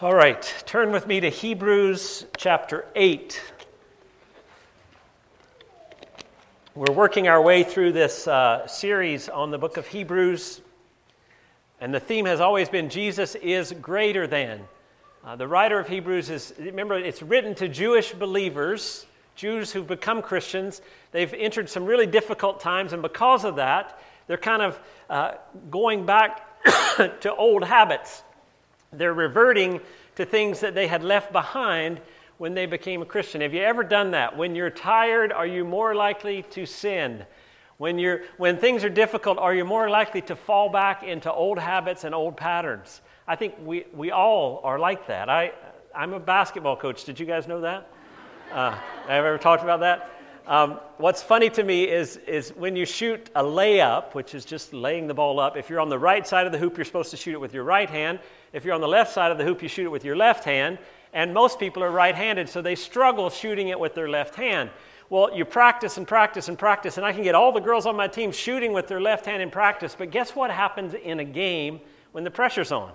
All right, turn with me to Hebrews chapter 8. We're working our way through this uh, series on the book of Hebrews, and the theme has always been Jesus is greater than. Uh, the writer of Hebrews is, remember, it's written to Jewish believers, Jews who've become Christians. They've entered some really difficult times, and because of that, they're kind of uh, going back to old habits they're reverting to things that they had left behind when they became a Christian. Have you ever done that? When you're tired, are you more likely to sin? When, you're, when things are difficult, are you more likely to fall back into old habits and old patterns? I think we, we all are like that. I, I'm a basketball coach. Did you guys know that? Uh, have ever talked about that? Um, what's funny to me is, is when you shoot a layup, which is just laying the ball up, if you're on the right side of the hoop, you're supposed to shoot it with your right hand. If you're on the left side of the hoop, you shoot it with your left hand. And most people are right handed, so they struggle shooting it with their left hand. Well, you practice and practice and practice, and I can get all the girls on my team shooting with their left hand in practice, but guess what happens in a game when the pressure's on?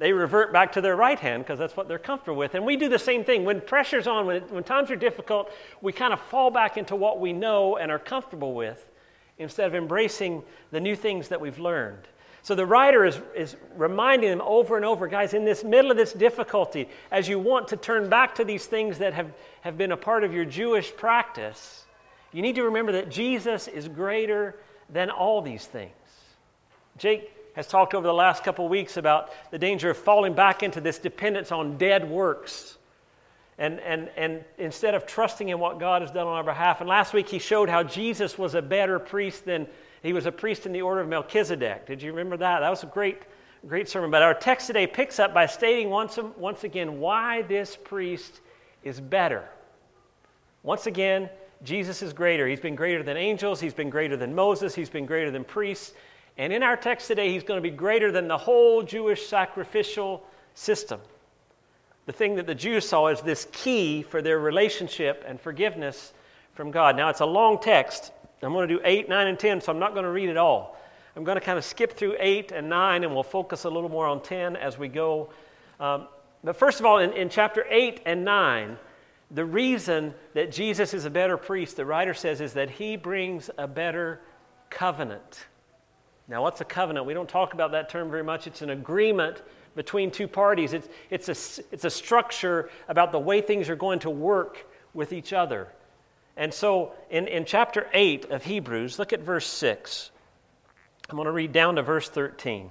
they revert back to their right hand because that's what they're comfortable with. And we do the same thing. When pressure's on, when, when times are difficult, we kind of fall back into what we know and are comfortable with instead of embracing the new things that we've learned. So the writer is, is reminding them over and over, guys, in this middle of this difficulty, as you want to turn back to these things that have, have been a part of your Jewish practice, you need to remember that Jesus is greater than all these things. Jake has talked over the last couple weeks about the danger of falling back into this dependence on dead works. And, and, and instead of trusting in what God has done on our behalf. And last week he showed how Jesus was a better priest than he was a priest in the order of Melchizedek. Did you remember that? That was a great, great sermon. But our text today picks up by stating once, once again why this priest is better. Once again, Jesus is greater. He's been greater than angels, he's been greater than Moses, he's been greater than priests. And in our text today, he's going to be greater than the whole Jewish sacrificial system. The thing that the Jews saw as this key for their relationship and forgiveness from God. Now, it's a long text. I'm going to do 8, 9, and 10, so I'm not going to read it all. I'm going to kind of skip through 8 and 9, and we'll focus a little more on 10 as we go. Um, but first of all, in, in chapter 8 and 9, the reason that Jesus is a better priest, the writer says, is that he brings a better covenant. Now, what's a covenant? We don't talk about that term very much. It's an agreement between two parties, it's, it's, a, it's a structure about the way things are going to work with each other. And so, in, in chapter 8 of Hebrews, look at verse 6. I'm going to read down to verse 13.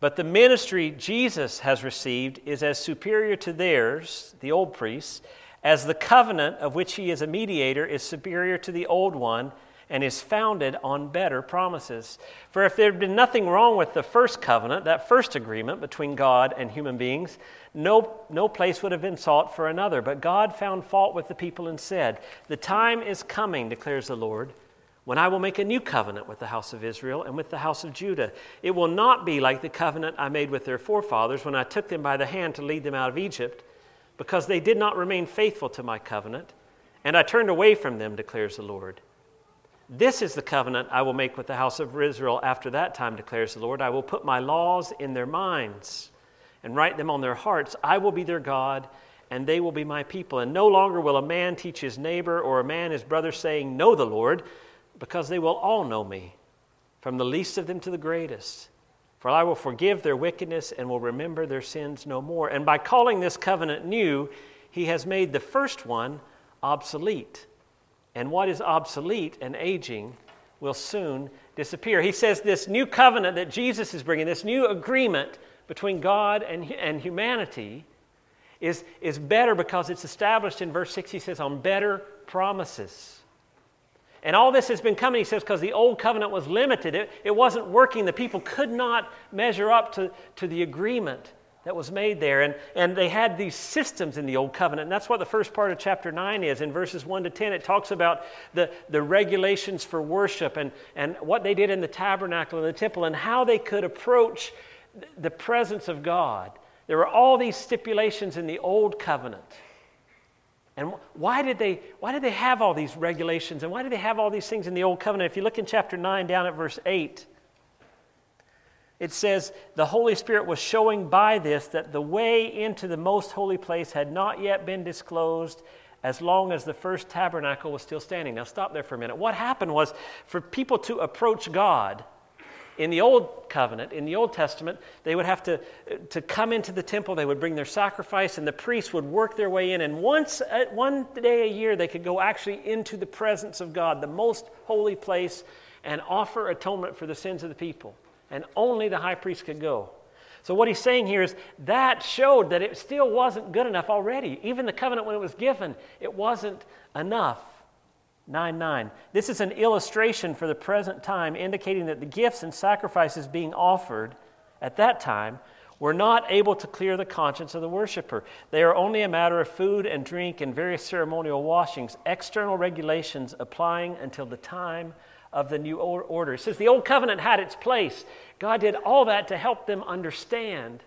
But the ministry Jesus has received is as superior to theirs, the old priests, as the covenant of which he is a mediator is superior to the old one and is founded on better promises. For if there had been nothing wrong with the first covenant, that first agreement between God and human beings, no, no place would have been sought for another. But God found fault with the people and said, The time is coming, declares the Lord, when I will make a new covenant with the house of Israel and with the house of Judah. It will not be like the covenant I made with their forefathers when I took them by the hand to lead them out of Egypt, because they did not remain faithful to my covenant, and I turned away from them, declares the Lord. This is the covenant I will make with the house of Israel after that time, declares the Lord. I will put my laws in their minds and write them on their hearts. I will be their God, and they will be my people. And no longer will a man teach his neighbor or a man his brother, saying, Know the Lord, because they will all know me, from the least of them to the greatest. For I will forgive their wickedness and will remember their sins no more. And by calling this covenant new, he has made the first one obsolete and what is obsolete and aging will soon disappear. He says this new covenant that Jesus is bringing, this new agreement between God and, and humanity, is, is better because it's established in verse 6. He says, on better promises. And all this has been coming, he says, because the old covenant was limited. It, it wasn't working. The people could not measure up to, to the agreement that was made there. And, and they had these systems in the Old Covenant. And that's what the first part of chapter 9 is. In verses 1 to 10, it talks about the, the regulations for worship and, and what they did in the tabernacle and the temple and how they could approach the presence of God. There were all these stipulations in the Old Covenant. And why did, they, why did they have all these regulations and why did they have all these things in the Old Covenant? If you look in chapter 9, down at verse 8, it says the Holy Spirit was showing by this that the way into the most holy place had not yet been disclosed as long as the first tabernacle was still standing. Now, stop there for a minute. What happened was for people to approach God, in the Old Covenant, in the Old Testament, they would have to, to come into the temple, they would bring their sacrifice, and the priests would work their way in. And once, uh, one day a year, they could go actually into the presence of God, the most holy place, and offer atonement for the sins of the people. And only the high priest could go. So, what he's saying here is that showed that it still wasn't good enough already. Even the covenant, when it was given, it wasn't enough. 9 9. This is an illustration for the present time, indicating that the gifts and sacrifices being offered at that time were not able to clear the conscience of the worshiper. They are only a matter of food and drink and various ceremonial washings, external regulations applying until the time of the new order. It says the old covenant had its place. God did all that to help them understand.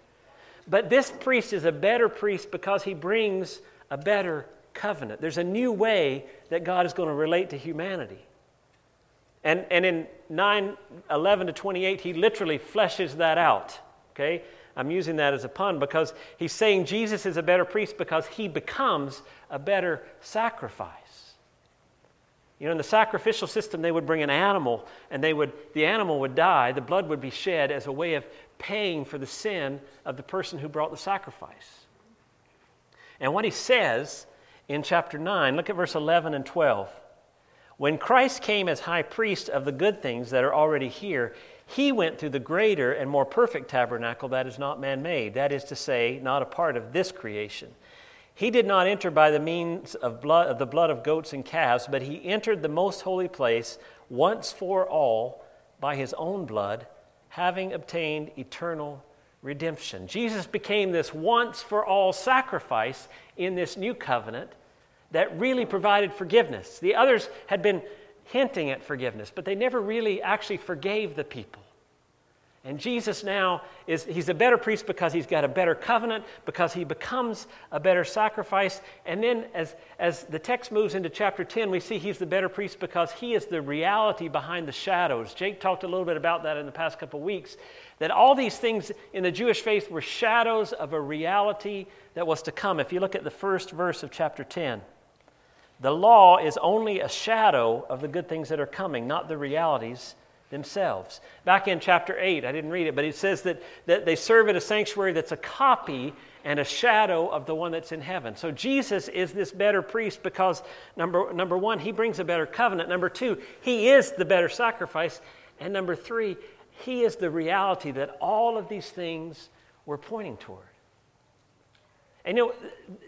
But this priest is a better priest because he brings a better covenant. There's a new way that God is going to relate to humanity. And, and in 9 11 to 28, he literally fleshes that out. Okay? I'm using that as a pun because he's saying Jesus is a better priest because he becomes a better sacrifice. You know, in the sacrificial system, they would bring an animal and they would, the animal would die, the blood would be shed as a way of paying for the sin of the person who brought the sacrifice. And what he says in chapter 9. Look at verse 11 and 12. When Christ came as high priest of the good things that are already here, he went through the greater and more perfect tabernacle that is not man made, that is to say, not a part of this creation. He did not enter by the means of, blood, of the blood of goats and calves, but he entered the most holy place once for all by his own blood, having obtained eternal redemption. Jesus became this once for all sacrifice in this new covenant that really provided forgiveness. The others had been hinting at forgiveness, but they never really actually forgave the people. And Jesus now is he's a better priest because he's got a better covenant, because he becomes a better sacrifice. And then as, as the text moves into chapter 10, we see he's the better priest because he is the reality behind the shadows. Jake talked a little bit about that in the past couple of weeks. That all these things in the Jewish faith were shadows of a reality that was to come. If you look at the first verse of chapter 10, the law is only a shadow of the good things that are coming, not the realities themselves. Back in chapter 8, I didn't read it, but it says that, that they serve at a sanctuary that's a copy and a shadow of the one that's in heaven. So Jesus is this better priest because, number, number one, he brings a better covenant. Number two, he is the better sacrifice. And number three, he is the reality that all of these things were pointing toward. And you know,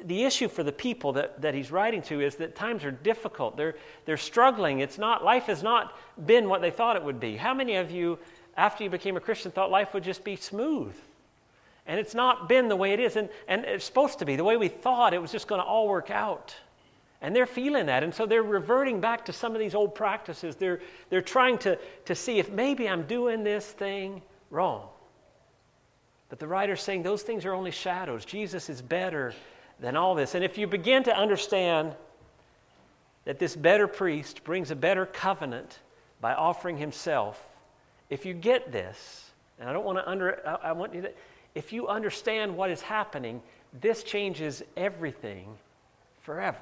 the issue for the people that, that he's writing to is that times are difficult. They're, they're struggling. It's not, life has not been what they thought it would be. How many of you, after you became a Christian, thought life would just be smooth? And it's not been the way it is. And, and it's supposed to be. The way we thought it was just going to all work out. And they're feeling that. And so they're reverting back to some of these old practices. They're, they're trying to, to see if maybe I'm doing this thing wrong. But the writer's saying those things are only shadows. Jesus is better than all this. And if you begin to understand that this better priest brings a better covenant by offering himself, if you get this, and I don't want to under, I want you to, if you understand what is happening, this changes everything forever.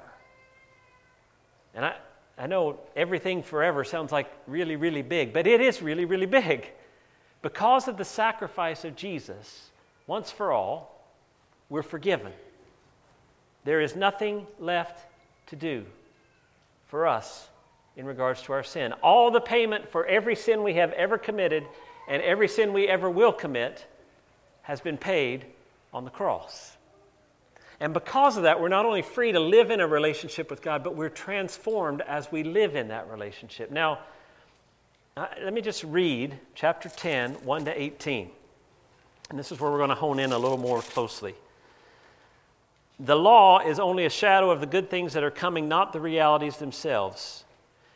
And I, I know everything forever sounds like really, really big, but it is really, really big. Because of the sacrifice of Jesus, once for all, we're forgiven. There is nothing left to do for us in regards to our sin. All the payment for every sin we have ever committed and every sin we ever will commit has been paid on the cross. And because of that, we're not only free to live in a relationship with God, but we're transformed as we live in that relationship. Now, uh, let me just read chapter 10, 1 to 18. And this is where we're going to hone in a little more closely. The law is only a shadow of the good things that are coming, not the realities themselves.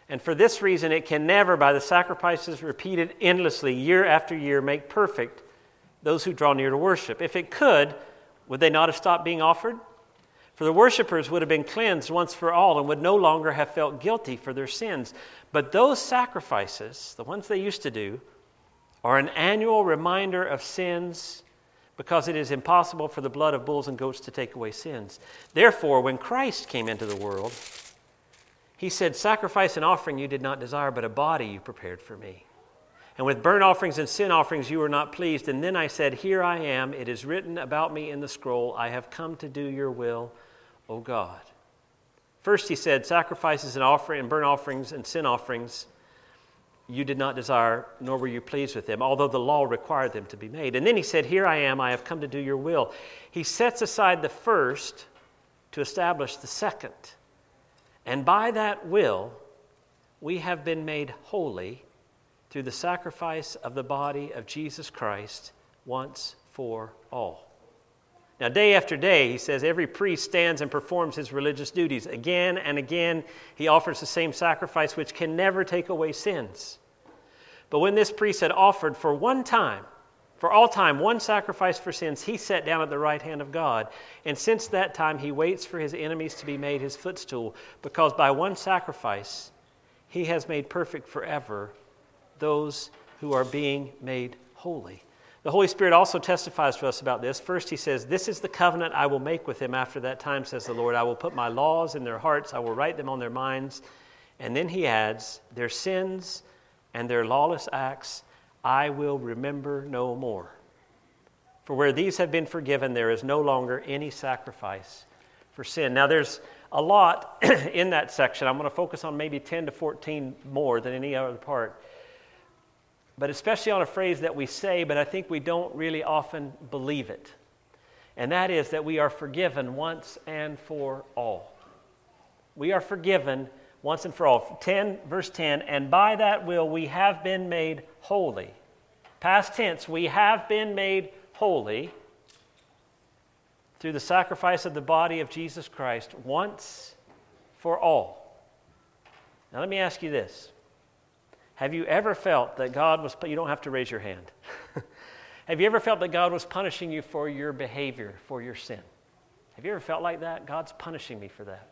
And for this reason, it can never, by the sacrifices repeated endlessly year after year, make perfect those who draw near to worship. If it could, would they not have stopped being offered? For the worshippers would have been cleansed once for all and would no longer have felt guilty for their sins. But those sacrifices, the ones they used to do, are an annual reminder of sins because it is impossible for the blood of bulls and goats to take away sins. Therefore, when Christ came into the world, he said, Sacrifice and offering you did not desire, but a body you prepared for me. And with burnt offerings and sin offerings you were not pleased. And then I said, Here I am. It is written about me in the scroll. I have come to do your will, O God. First, he said, Sacrifices and offering and burnt offerings and sin offerings you did not desire, nor were you pleased with them, although the law required them to be made. And then he said, Here I am, I have come to do your will. He sets aside the first to establish the second. And by that will, we have been made holy through the sacrifice of the body of Jesus Christ once for all. Now, day after day, he says, every priest stands and performs his religious duties. Again and again, he offers the same sacrifice which can never take away sins. But when this priest had offered for one time, for all time, one sacrifice for sins, he sat down at the right hand of God. And since that time, he waits for his enemies to be made his footstool, because by one sacrifice, he has made perfect forever those who are being made holy. The Holy Spirit also testifies to us about this. First, he says, This is the covenant I will make with them after that time, says the Lord. I will put my laws in their hearts, I will write them on their minds. And then he adds, Their sins and their lawless acts I will remember no more. For where these have been forgiven, there is no longer any sacrifice for sin. Now, there's a lot in that section. I'm going to focus on maybe 10 to 14 more than any other part but especially on a phrase that we say, but I think we don't really often believe it. And that is that we are forgiven once and for all. We are forgiven once and for all. 10, verse 10, and by that will we have been made holy. Past tense, we have been made holy through the sacrifice of the body of Jesus Christ once for all. Now, let me ask you this have you ever felt that God was, you don't have to raise your hand. have you ever felt that God was punishing you for your behavior, for your sin? Have you ever felt like that? God's punishing me for that.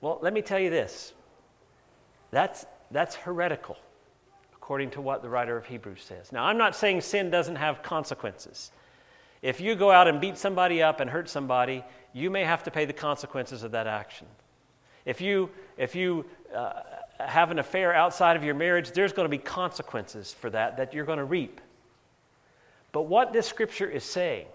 Well, let me tell you this that's, that's heretical, according to what the writer of Hebrews says. Now, I'm not saying sin doesn't have consequences. If you go out and beat somebody up and hurt somebody, you may have to pay the consequences of that action. If you, if you uh, have an affair outside of your marriage, there's going to be consequences for that that you're going to reap. But what this scripture is saying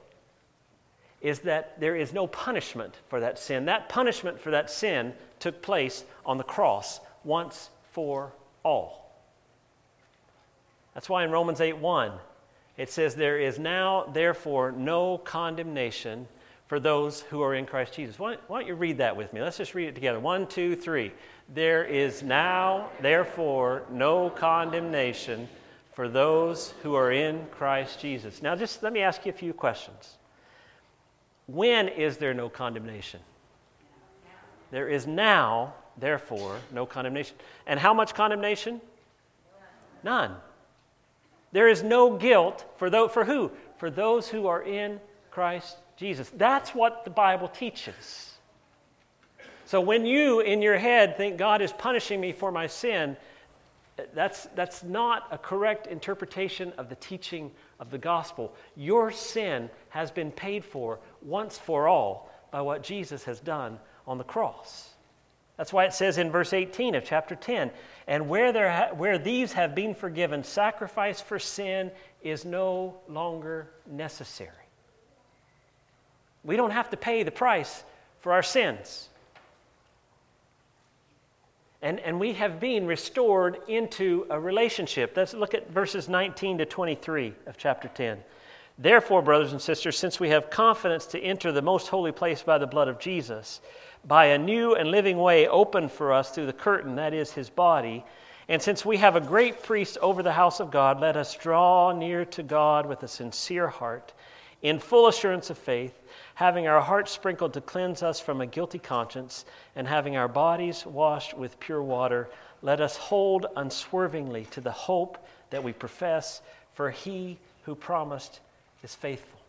is that there is no punishment for that sin. That punishment for that sin took place on the cross once for all. That's why in Romans 8 1, it says, There is now, therefore, no condemnation for those who are in Christ Jesus. Why, don't you read that with me? Let's just read it together. One, two, three. There is now, therefore, no condemnation for those who are in Christ Jesus. Now, just let me ask you a few questions. When is there no condemnation? There is now, therefore, no condemnation. And how much condemnation? None. There is no guilt for, those, for who? For those who are in Christ Jesus. That's what the Bible teaches. So when you, in your head, think God is punishing me for my sin, that's, that's not a correct interpretation of the teaching of the gospel. Your sin has been paid for once for all by what Jesus has done on the cross. That's why it says in verse 18 of chapter 10 and where, there ha- where these have been forgiven, sacrifice for sin is no longer necessary. We don't have to pay the price for our sins. And, and we have been restored into a relationship. Let's look at verses 19 to 23 of chapter 10. Therefore, brothers and sisters, since we have confidence to enter the most holy place by the blood of Jesus, by a new and living way opened for us through the curtain, that is his body, and since we have a great priest over the house of God, let us draw near to God with a sincere heart, in full assurance of faith having our hearts sprinkled to cleanse us from a guilty conscience, and having our bodies washed with pure water, let us hold unswervingly to the hope that we profess, for he who promised is faithful.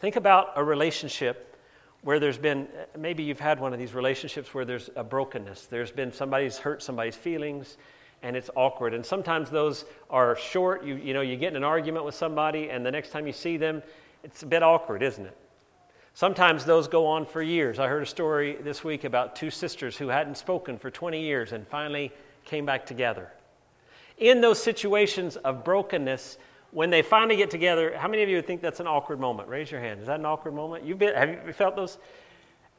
Think about a relationship where there's been, maybe you've had one of these relationships where there's a brokenness. There's been somebody's hurt somebody's feelings, and it's awkward. And sometimes those are short. You, you know, you get in an argument with somebody, and the next time you see them, it's a bit awkward, isn't it? Sometimes those go on for years. I heard a story this week about two sisters who hadn't spoken for 20 years and finally came back together. In those situations of brokenness, when they finally get together, how many of you think that's an awkward moment? Raise your hand. Is that an awkward moment? You've been, have you felt those?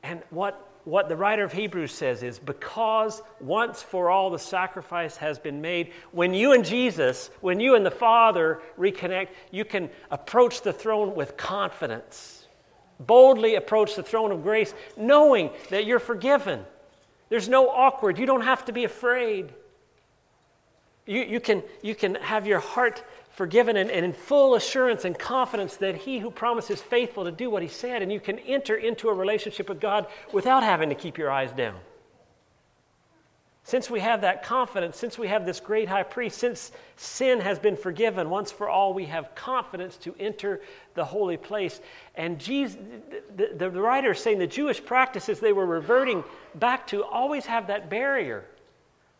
And what, what the writer of Hebrews says is because once for all the sacrifice has been made, when you and Jesus, when you and the Father reconnect, you can approach the throne with confidence Boldly approach the throne of grace knowing that you're forgiven. There's no awkward. You don't have to be afraid. You, you, can, you can have your heart forgiven and, and in full assurance and confidence that He who promises faithful to do what He said, and you can enter into a relationship with God without having to keep your eyes down. Since we have that confidence, since we have this great high priest, since sin has been forgiven once for all, we have confidence to enter the holy place. And Jesus, the, the, the writer is saying the Jewish practices they were reverting back to always have that barrier.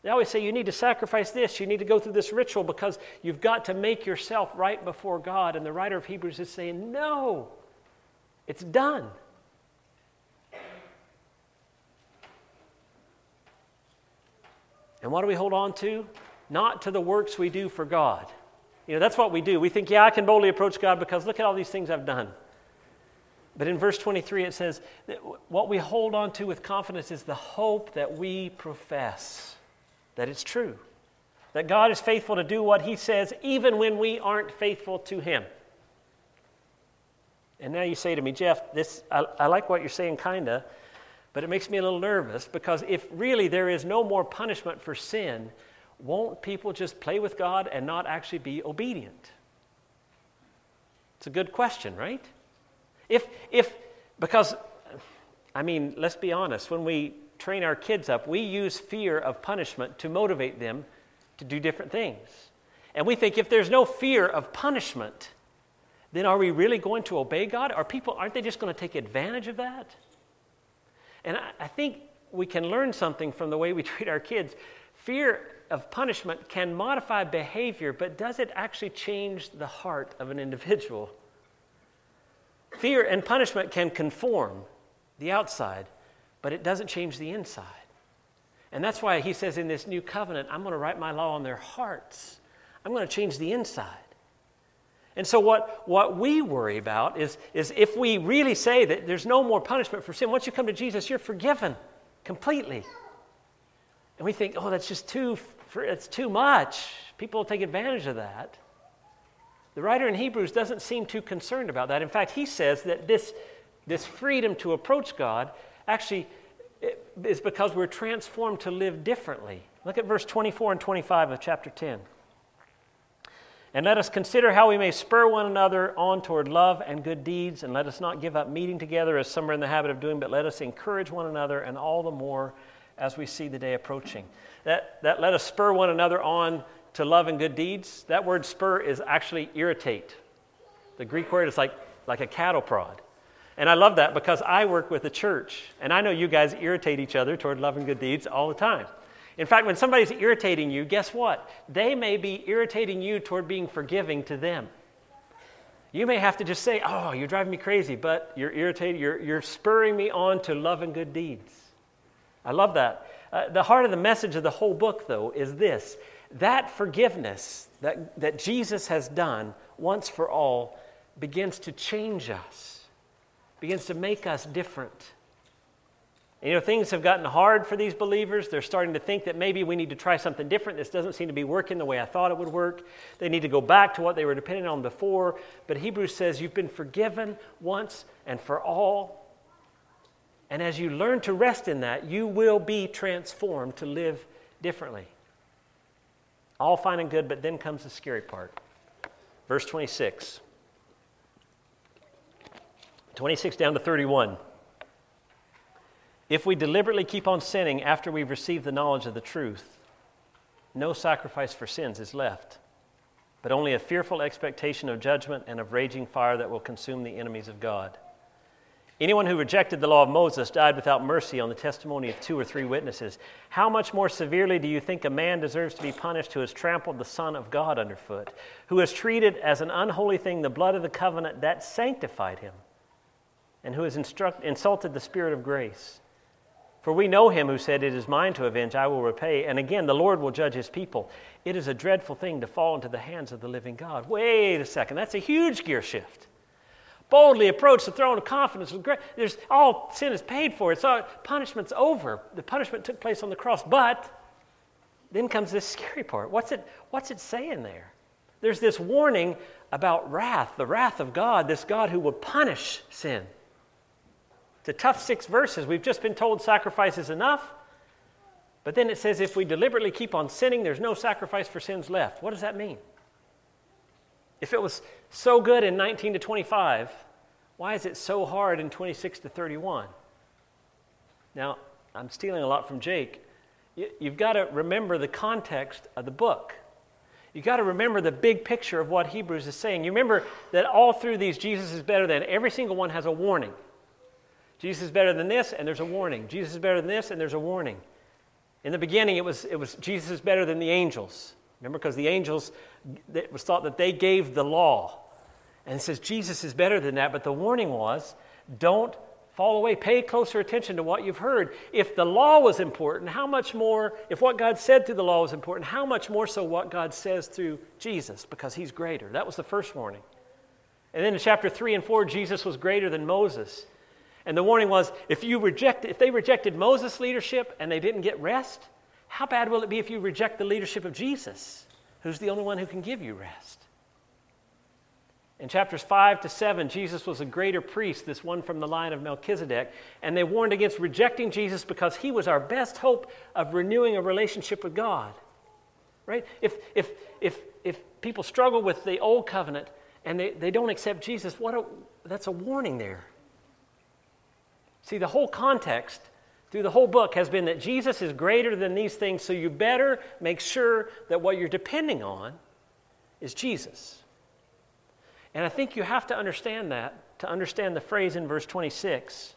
They always say you need to sacrifice this, you need to go through this ritual because you've got to make yourself right before God. And the writer of Hebrews is saying, no, it's done. And what do we hold on to? Not to the works we do for God. You know, that's what we do. We think, yeah, I can boldly approach God because look at all these things I've done. But in verse 23, it says that what we hold on to with confidence is the hope that we profess that it's true, that God is faithful to do what He says, even when we aren't faithful to Him. And now you say to me, Jeff, this, I, I like what you're saying, kind of, but it makes me a little nervous because if really there is no more punishment for sin, won't people just play with God and not actually be obedient? It's a good question, right? If, if, because, I mean, let's be honest, when we train our kids up, we use fear of punishment to motivate them to do different things. And we think if there's no fear of punishment, then are we really going to obey God? Are people, aren't they just going to take advantage of that? And I, I think we can learn something from the way we treat our kids. Fear of punishment can modify behavior, but does it actually change the heart of an individual? Fear and punishment can conform the outside, but it doesn't change the inside. And that's why he says in this new covenant, I'm going to write my law on their hearts. I'm going to change the inside. And so, what, what we worry about is, is if we really say that there's no more punishment for sin, once you come to Jesus, you're forgiven completely. And we think, oh, that's just too, it's too much. People will take advantage of that. The writer in Hebrews doesn't seem too concerned about that. In fact, he says that this, this freedom to approach God actually is because we're transformed to live differently. Look at verse 24 and 25 of chapter 10. And let us consider how we may spur one another on toward love and good deeds, and let us not give up meeting together as some are in the habit of doing, but let us encourage one another, and all the more as we see the day approaching. That, that let us spur one another on to love and good deeds, that word spur is actually irritate. The Greek word is like, like a cattle prod. And I love that because I work with a church, and I know you guys irritate each other toward love and good deeds all the time. In fact, when somebody's irritating you, guess what? They may be irritating you toward being forgiving to them. You may have to just say, Oh, you're driving me crazy, but you're irritated. You're, you're spurring me on to love and good deeds. I love that. Uh, the heart of the message of the whole book, though, is this that forgiveness that, that Jesus has done once for all begins to change us, begins to make us different. You know, things have gotten hard for these believers. They're starting to think that maybe we need to try something different. This doesn't seem to be working the way I thought it would work. They need to go back to what they were depending on before. But Hebrews says you've been forgiven once and for all. And as you learn to rest in that, you will be transformed to live differently. All fine and good, but then comes the scary part. Verse 26. 26 down to 31. If we deliberately keep on sinning after we've received the knowledge of the truth, no sacrifice for sins is left, but only a fearful expectation of judgment and of raging fire that will consume the enemies of God. Anyone who rejected the law of Moses died without mercy on the testimony of two or three witnesses. How much more severely do you think a man deserves to be punished who has trampled the Son of God underfoot, who has treated as an unholy thing the blood of the covenant that sanctified him, and who has instruct, insulted the Spirit of grace? For we know him who said, It is mine to avenge, I will repay. And again, the Lord will judge his people. It is a dreadful thing to fall into the hands of the living God. Wait a second, that's a huge gear shift boldly approach the throne of confidence. There's all sin is paid for. It's all punishment's over. The punishment took place on the cross. But then comes this scary part. What's it, what's it saying there? There's this warning about wrath, the wrath of God, this God who will punish sin. It's a tough six verses. We've just been told sacrifice is enough. But then it says if we deliberately keep on sinning, there's no sacrifice for sins left. What does that mean? If it was so good in 19 to 25, why is it so hard in 26 to 31? Now, I'm stealing a lot from Jake. You've got to remember the context of the book. You've got to remember the big picture of what Hebrews is saying. You remember that all through these, Jesus is better than, every single one has a warning. Jesus is better than this, and there's a warning. Jesus is better than this, and there's a warning. In the beginning, it was, it was Jesus is better than the angels. Remember, because the angels, it was thought that they gave the law. And it says Jesus is better than that, but the warning was don't fall away. Pay closer attention to what you've heard. If the law was important, how much more, if what God said through the law was important, how much more so what God says through Jesus, because he's greater. That was the first warning. And then in chapter 3 and 4, Jesus was greater than Moses. And the warning was if you reject if they rejected Moses' leadership and they didn't get rest, how bad will it be if you reject the leadership of Jesus, who's the only one who can give you rest? In chapters 5 to 7, Jesus was a greater priest, this one from the line of Melchizedek, and they warned against rejecting Jesus because he was our best hope of renewing a relationship with God. Right? If, if, if, if people struggle with the old covenant and they, they don't accept Jesus, what a, that's a warning there. See, the whole context through the whole book has been that Jesus is greater than these things, so you better make sure that what you're depending on is Jesus. And I think you have to understand that to understand the phrase in verse 26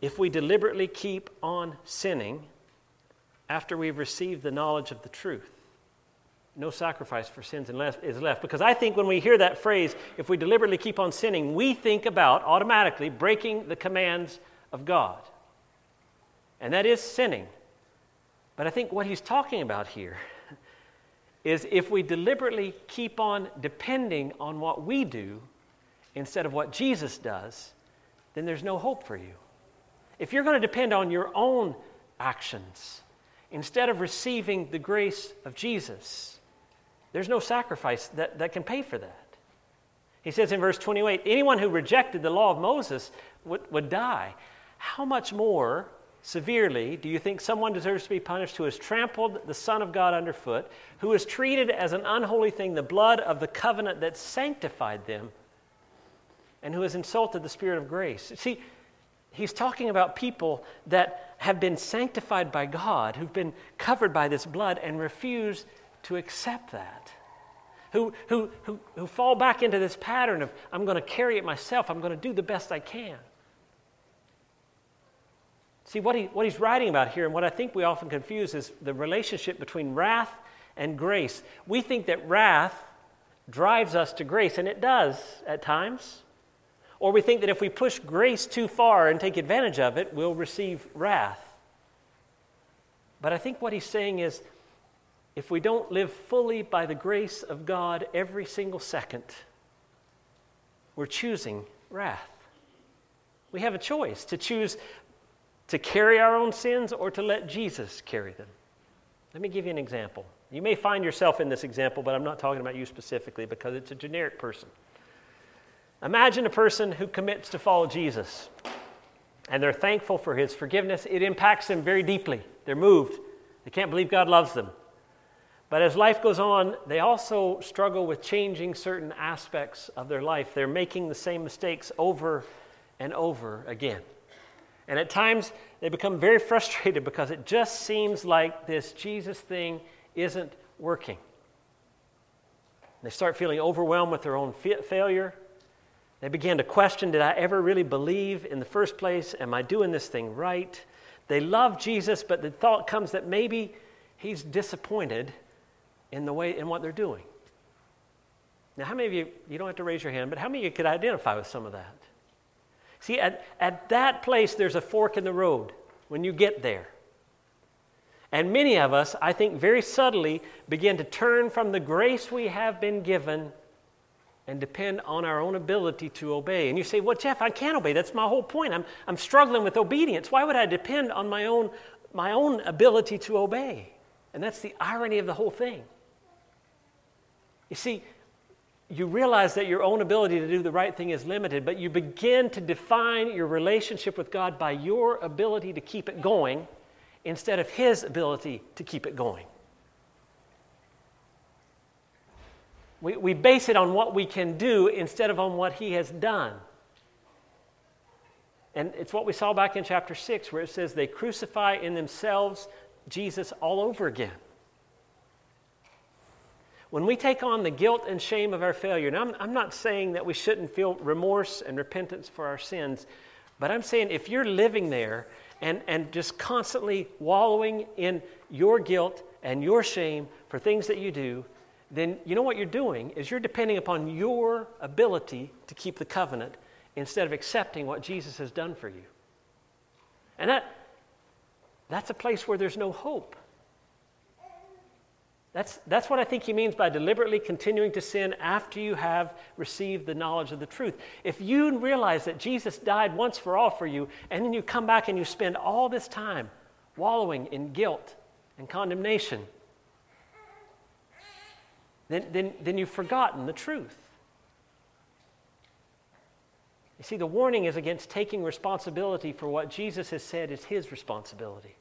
if we deliberately keep on sinning after we've received the knowledge of the truth. No sacrifice for sins is left. Because I think when we hear that phrase, if we deliberately keep on sinning, we think about automatically breaking the commands of God. And that is sinning. But I think what he's talking about here is if we deliberately keep on depending on what we do instead of what Jesus does, then there's no hope for you. If you're going to depend on your own actions instead of receiving the grace of Jesus, there's no sacrifice that, that can pay for that. He says in verse 28 anyone who rejected the law of Moses would, would die. How much more severely do you think someone deserves to be punished who has trampled the Son of God underfoot, who has treated as an unholy thing the blood of the covenant that sanctified them, and who has insulted the Spirit of grace? See, he's talking about people that have been sanctified by God, who've been covered by this blood, and refuse to accept that. Who, who, who, who fall back into this pattern of, I'm going to carry it myself, I'm going to do the best I can. See, what, he, what he's writing about here, and what I think we often confuse, is the relationship between wrath and grace. We think that wrath drives us to grace, and it does at times. Or we think that if we push grace too far and take advantage of it, we'll receive wrath. But I think what he's saying is if we don't live fully by the grace of God every single second, we're choosing wrath. We have a choice to choose to carry our own sins or to let Jesus carry them. Let me give you an example. You may find yourself in this example, but I'm not talking about you specifically because it's a generic person. Imagine a person who commits to follow Jesus and they're thankful for his forgiveness. It impacts them very deeply. They're moved. They can't believe God loves them. But as life goes on, they also struggle with changing certain aspects of their life. They're making the same mistakes over and over again. And at times, they become very frustrated because it just seems like this Jesus thing isn't working. They start feeling overwhelmed with their own fa- failure. They begin to question Did I ever really believe in the first place? Am I doing this thing right? They love Jesus, but the thought comes that maybe he's disappointed in the way in what they're doing. Now, how many of you, you don't have to raise your hand, but how many of you could identify with some of that? See, at, at that place, there's a fork in the road when you get there. And many of us, I think, very subtly begin to turn from the grace we have been given and depend on our own ability to obey. And you say, Well, Jeff, I can't obey. That's my whole point. I'm, I'm struggling with obedience. Why would I depend on my own, my own ability to obey? And that's the irony of the whole thing. You see, you realize that your own ability to do the right thing is limited, but you begin to define your relationship with God by your ability to keep it going instead of His ability to keep it going. We, we base it on what we can do instead of on what He has done. And it's what we saw back in chapter 6, where it says they crucify in themselves Jesus all over again. When we take on the guilt and shame of our failure, now I'm, I'm, not saying that we shouldn't feel remorse and repentance for our sins, but I'm saying if you're living there and, and just constantly wallowing in your guilt and your shame for things that you do, then you know what you're doing is you're depending upon your ability to keep the covenant instead of accepting what Jesus has done for you. And that, that's a place where there's no hope. That's, that's what I think he means by deliberately continuing to sin after you have received the knowledge of the truth. If you realize that Jesus died once for all for you, and then you come back and you spend all this time wallowing in guilt and condemnation, then, then, then you've forgotten the truth. You see, the warning is against taking responsibility for what Jesus has said is his responsibility.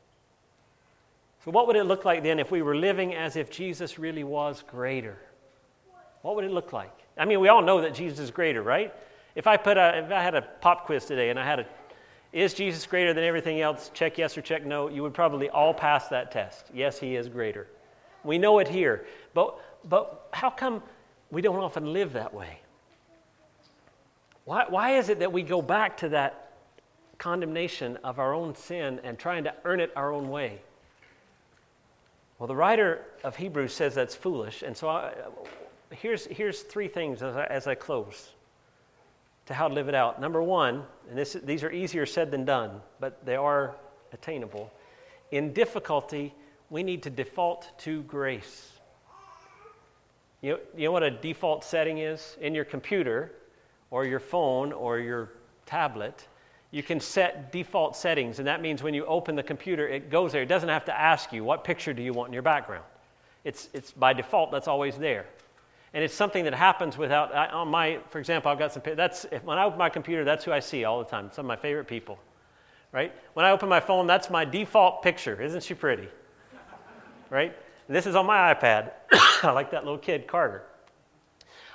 So, what would it look like then if we were living as if Jesus really was greater? What would it look like? I mean, we all know that Jesus is greater, right? If I put a, if I had a pop quiz today and I had a, is Jesus greater than everything else? Check yes or check no. You would probably all pass that test. Yes, he is greater. We know it here. But, but how come we don't often live that way? Why, why is it that we go back to that condemnation of our own sin and trying to earn it our own way? Well, the writer of Hebrews says that's foolish. And so I, here's, here's three things as I, as I close to how to live it out. Number one, and this, these are easier said than done, but they are attainable. In difficulty, we need to default to grace. You know, you know what a default setting is? In your computer or your phone or your tablet, you can set default settings, and that means when you open the computer, it goes there. It doesn't have to ask you, what picture do you want in your background? It's, it's by default, that's always there. And it's something that happens without, I, on my, for example, I've got some, that's, if, when I open my computer, that's who I see all the time, some of my favorite people, right? When I open my phone, that's my default picture. Isn't she pretty? Right? And this is on my iPad. I like that little kid, Carter.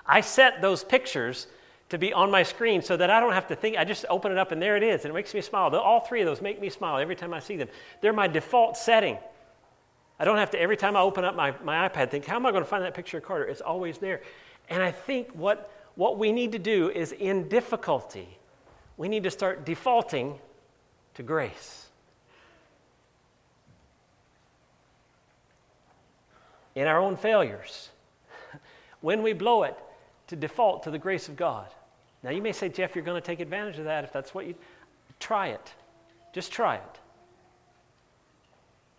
I set those pictures to be on my screen so that I don't have to think. I just open it up and there it is, and it makes me smile. All three of those make me smile every time I see them. They're my default setting. I don't have to, every time I open up my, my iPad, think, how am I going to find that picture of Carter? It's always there. And I think what, what we need to do is in difficulty, we need to start defaulting to grace. In our own failures, when we blow it, to default to the grace of God. Now, you may say, Jeff, you're going to take advantage of that if that's what you. Try it. Just try it.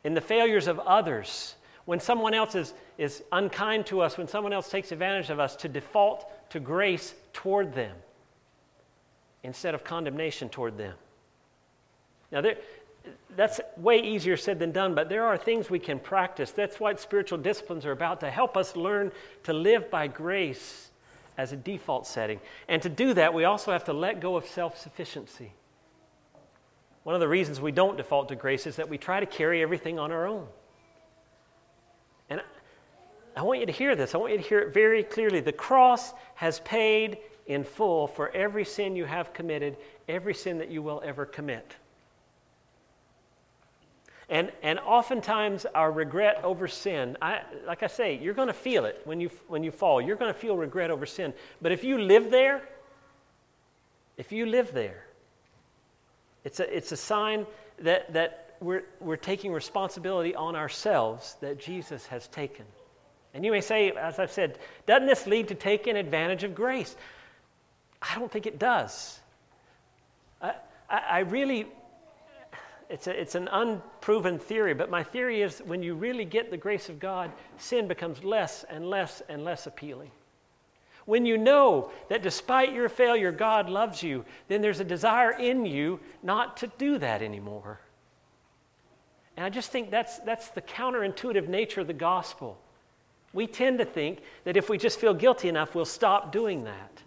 In the failures of others, when someone else is, is unkind to us, when someone else takes advantage of us, to default to grace toward them instead of condemnation toward them. Now, there, that's way easier said than done, but there are things we can practice. That's what spiritual disciplines are about to help us learn to live by grace as a default setting. And to do that, we also have to let go of self sufficiency. One of the reasons we don't default to grace is that we try to carry everything on our own. And I want you to hear this. I want you to hear it very clearly. The cross has paid in full for every sin you have committed, every sin that you will ever commit. And, and oftentimes, our regret over sin, I, like I say, you're going to feel it when you, when you fall. You're going to feel regret over sin. But if you live there, if you live there, it's a, it's a sign that, that we're, we're taking responsibility on ourselves that Jesus has taken. And you may say, as I've said, doesn't this lead to taking advantage of grace? I don't think it does. I, I, I really, it's, a, it's an unproven theory, but my theory is when you really get the grace of God, sin becomes less and less and less appealing. When you know that despite your failure, God loves you, then there's a desire in you not to do that anymore. And I just think that's, that's the counterintuitive nature of the gospel. We tend to think that if we just feel guilty enough, we'll stop doing that.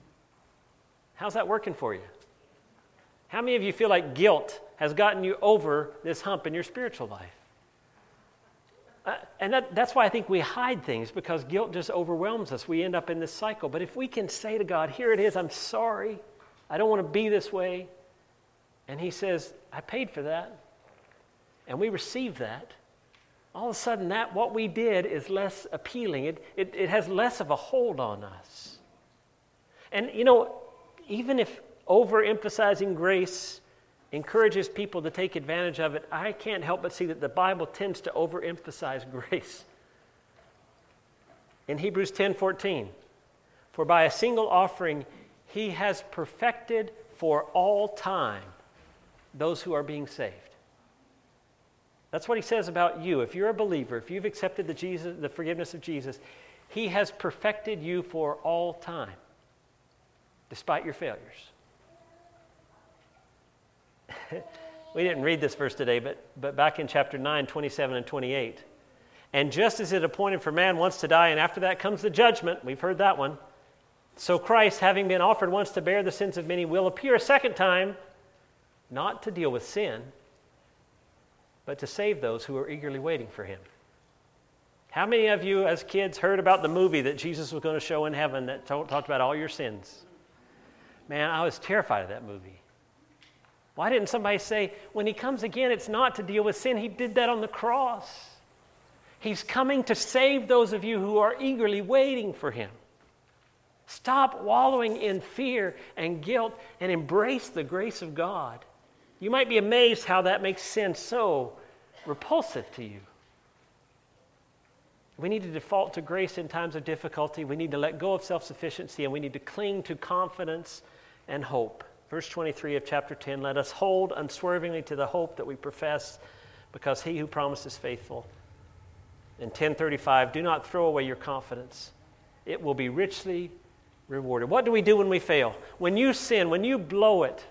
How's that working for you? How many of you feel like guilt has gotten you over this hump in your spiritual life? Uh, and that, that's why I think we hide things because guilt just overwhelms us. We end up in this cycle. But if we can say to God, Here it is, I'm sorry, I don't want to be this way. And He says, I paid for that. And we receive that all of a sudden that what we did is less appealing. It, it, it has less of a hold on us. And you know, even if overemphasizing grace encourages people to take advantage of it, I can't help but see that the Bible tends to overemphasize grace. In Hebrews 10:14, for by a single offering he has perfected for all time those who are being saved. That's what he says about you. If you're a believer, if you've accepted the, Jesus, the forgiveness of Jesus, he has perfected you for all time, despite your failures. we didn't read this verse today, but, but back in chapter 9, 27 and 28. And just as it appointed for man once to die, and after that comes the judgment, we've heard that one. So Christ, having been offered once to bear the sins of many, will appear a second time, not to deal with sin but to save those who are eagerly waiting for him. How many of you, as kids, heard about the movie that Jesus was going to show in heaven that talked about all your sins? Man, I was terrified of that movie. Why didn't somebody say, when he comes again, it's not to deal with sin? He did that on the cross. He's coming to save those of you who are eagerly waiting for him. Stop wallowing in fear and guilt and embrace the grace of God. You might be amazed how that makes sin so repulsive to you. We need to default to grace in times of difficulty. We need to let go of self sufficiency and we need to cling to confidence and hope. Verse 23 of chapter 10 let us hold unswervingly to the hope that we profess because he who promised is faithful. In 1035, do not throw away your confidence, it will be richly rewarded. What do we do when we fail? When you sin, when you blow it,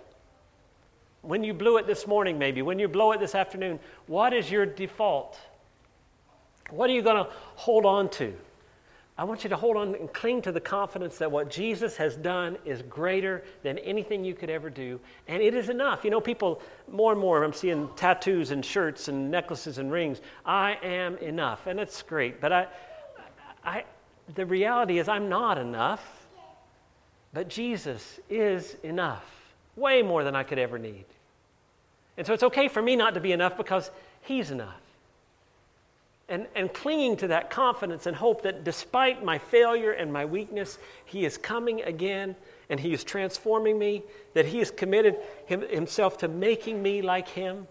when you blew it this morning, maybe, when you blow it this afternoon, what is your default? What are you going to hold on to? I want you to hold on and cling to the confidence that what Jesus has done is greater than anything you could ever do, and it is enough. You know, people, more and more, I'm seeing tattoos and shirts and necklaces and rings. I am enough, and it's great, but I, I, the reality is, I'm not enough, but Jesus is enough, way more than I could ever need. And so it's okay for me not to be enough because He's enough. And, and clinging to that confidence and hope that despite my failure and my weakness, He is coming again and He is transforming me, that He has committed him, Himself to making me like Him.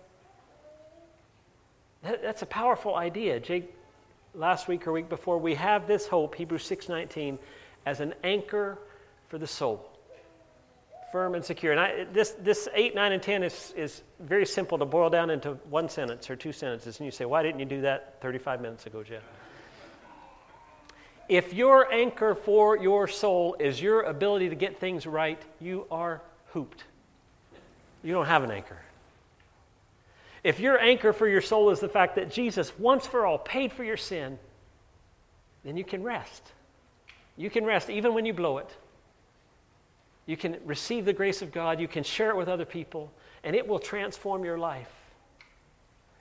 That, that's a powerful idea. Jake, last week or week before, we have this hope, Hebrews 6.19, as an anchor for the soul firm and secure. And I, this, this 8, 9, and 10 is, is very simple to boil down into one sentence or two sentences. And you say, why didn't you do that 35 minutes ago, Jeff? If your anchor for your soul is your ability to get things right, you are hooped. You don't have an anchor. If your anchor for your soul is the fact that Jesus once for all paid for your sin, then you can rest. You can rest even when you blow it. You can receive the grace of God, you can share it with other people, and it will transform your life.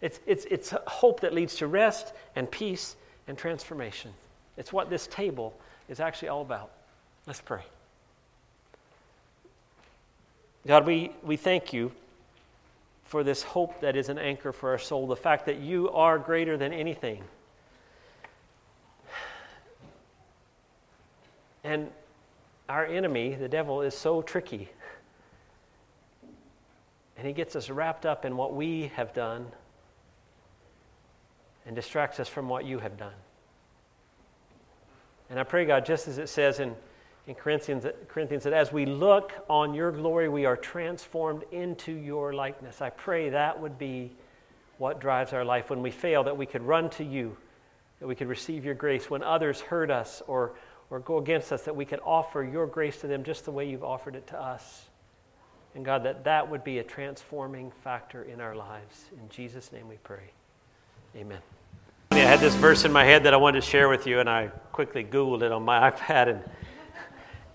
It's, it's, it's hope that leads to rest and peace and transformation. It's what this table is actually all about. Let's pray. God, we, we thank you for this hope that is an anchor for our soul, the fact that you are greater than anything. And our enemy, the devil, is so tricky. And he gets us wrapped up in what we have done and distracts us from what you have done. And I pray, God, just as it says in, in Corinthians, Corinthians, that as we look on your glory, we are transformed into your likeness. I pray that would be what drives our life. When we fail, that we could run to you, that we could receive your grace. When others hurt us or, or go against us, that we could offer your grace to them just the way you've offered it to us. And God, that that would be a transforming factor in our lives. In Jesus' name we pray. Amen. I had this verse in my head that I wanted to share with you, and I quickly Googled it on my iPad. And,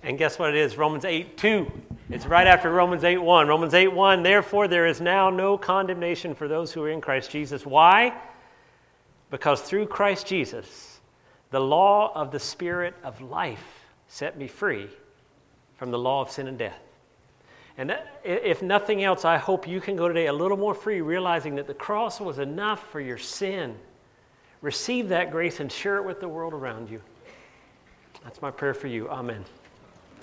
and guess what it is? Romans 8 2. It's right after Romans 8 1. Romans 8 1. Therefore, there is now no condemnation for those who are in Christ Jesus. Why? Because through Christ Jesus, the law of the Spirit of life set me free from the law of sin and death. And if nothing else, I hope you can go today a little more free, realizing that the cross was enough for your sin. Receive that grace and share it with the world around you. That's my prayer for you. Amen.